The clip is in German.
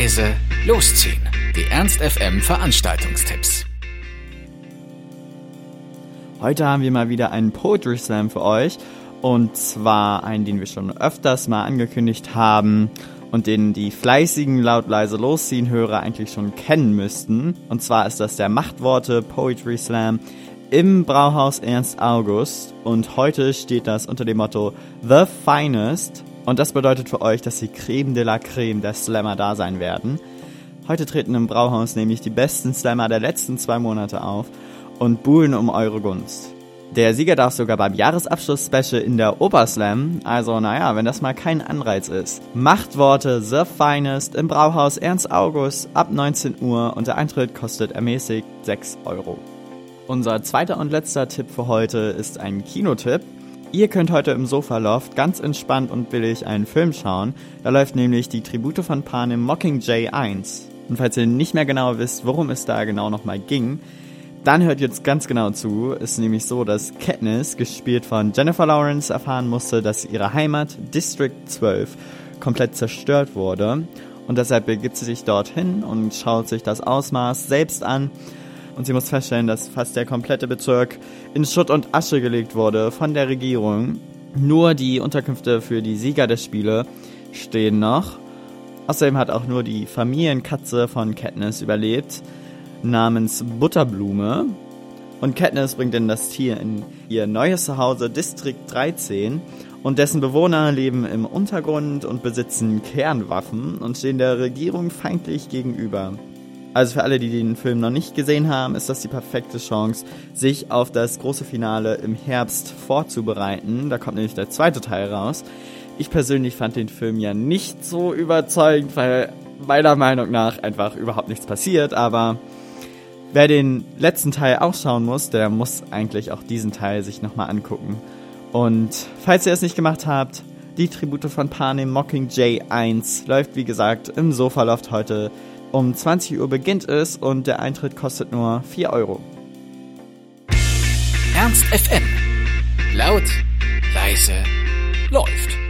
leise, losziehen. Die Ernst FM Veranstaltungstipps. Heute haben wir mal wieder einen Poetry Slam für euch. Und zwar einen, den wir schon öfters mal angekündigt haben und den die fleißigen laut leise losziehen Hörer eigentlich schon kennen müssten. Und zwar ist das der Machtworte Poetry Slam im Brauhaus Ernst August. Und heute steht das unter dem Motto The Finest. Und das bedeutet für euch, dass die Creme de la Creme der Slammer da sein werden. Heute treten im Brauhaus nämlich die besten Slammer der letzten zwei Monate auf und buhlen um eure Gunst. Der Sieger darf sogar beim Jahresabschluss-Special in der Oberslam, also naja, wenn das mal kein Anreiz ist. Machtworte The Finest im Brauhaus Ernst August ab 19 Uhr und der Eintritt kostet ermäßigt 6 Euro. Unser zweiter und letzter Tipp für heute ist ein Kinotipp. Ihr könnt heute im Sofa-Loft ganz entspannt und billig einen Film schauen. Da läuft nämlich die Tribute von Panem Mockingjay 1. Und falls ihr nicht mehr genau wisst, worum es da genau nochmal ging, dann hört jetzt ganz genau zu. Ist nämlich so, dass Katniss, gespielt von Jennifer Lawrence, erfahren musste, dass ihre Heimat, District 12, komplett zerstört wurde. Und deshalb begibt sie sich dorthin und schaut sich das Ausmaß selbst an. Und sie muss feststellen, dass fast der komplette Bezirk in Schutt und Asche gelegt wurde von der Regierung. Nur die Unterkünfte für die Sieger der Spiele stehen noch. Außerdem hat auch nur die Familienkatze von Katniss überlebt namens Butterblume. Und Katniss bringt dann das Tier in ihr neues Zuhause Distrikt 13 und dessen Bewohner leben im Untergrund und besitzen Kernwaffen und stehen der Regierung feindlich gegenüber. Also für alle, die den Film noch nicht gesehen haben, ist das die perfekte Chance, sich auf das große Finale im Herbst vorzubereiten. Da kommt nämlich der zweite Teil raus. Ich persönlich fand den Film ja nicht so überzeugend, weil meiner Meinung nach einfach überhaupt nichts passiert, aber Wer den letzten Teil auch schauen muss, der muss eigentlich auch diesen Teil sich nochmal angucken. Und falls ihr es nicht gemacht habt, die Tribute von Panem Mockingjay 1 läuft wie gesagt im Sofaloft heute. Um 20 Uhr beginnt es und der Eintritt kostet nur 4 Euro. Ernst FM. Laut, leise, läuft.